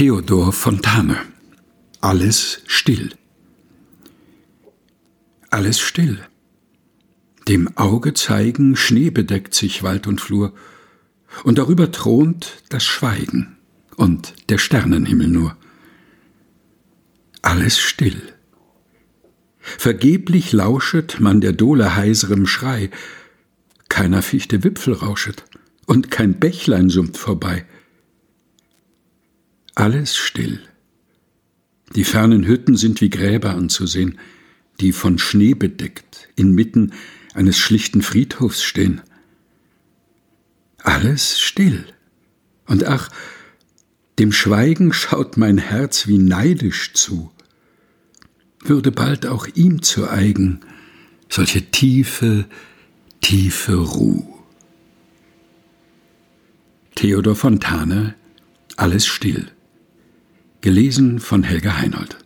Theodor Fontane Alles still. Alles still. Dem Auge zeigen, Schnee bedeckt sich Wald und Flur, und darüber thront das Schweigen und der Sternenhimmel nur. Alles still. Vergeblich lauschet man der Dole heiserem Schrei, keiner Fichte Wipfel rauschet und kein Bächlein summt vorbei. Alles still. Die fernen Hütten sind wie Gräber anzusehen, die von Schnee bedeckt inmitten eines schlichten Friedhofs stehen. Alles still. Und ach, dem Schweigen schaut mein Herz wie neidisch zu. Würde bald auch ihm zu eigen solche tiefe, tiefe Ruh. Theodor Fontane Alles still. Gelesen von Helga Heinold.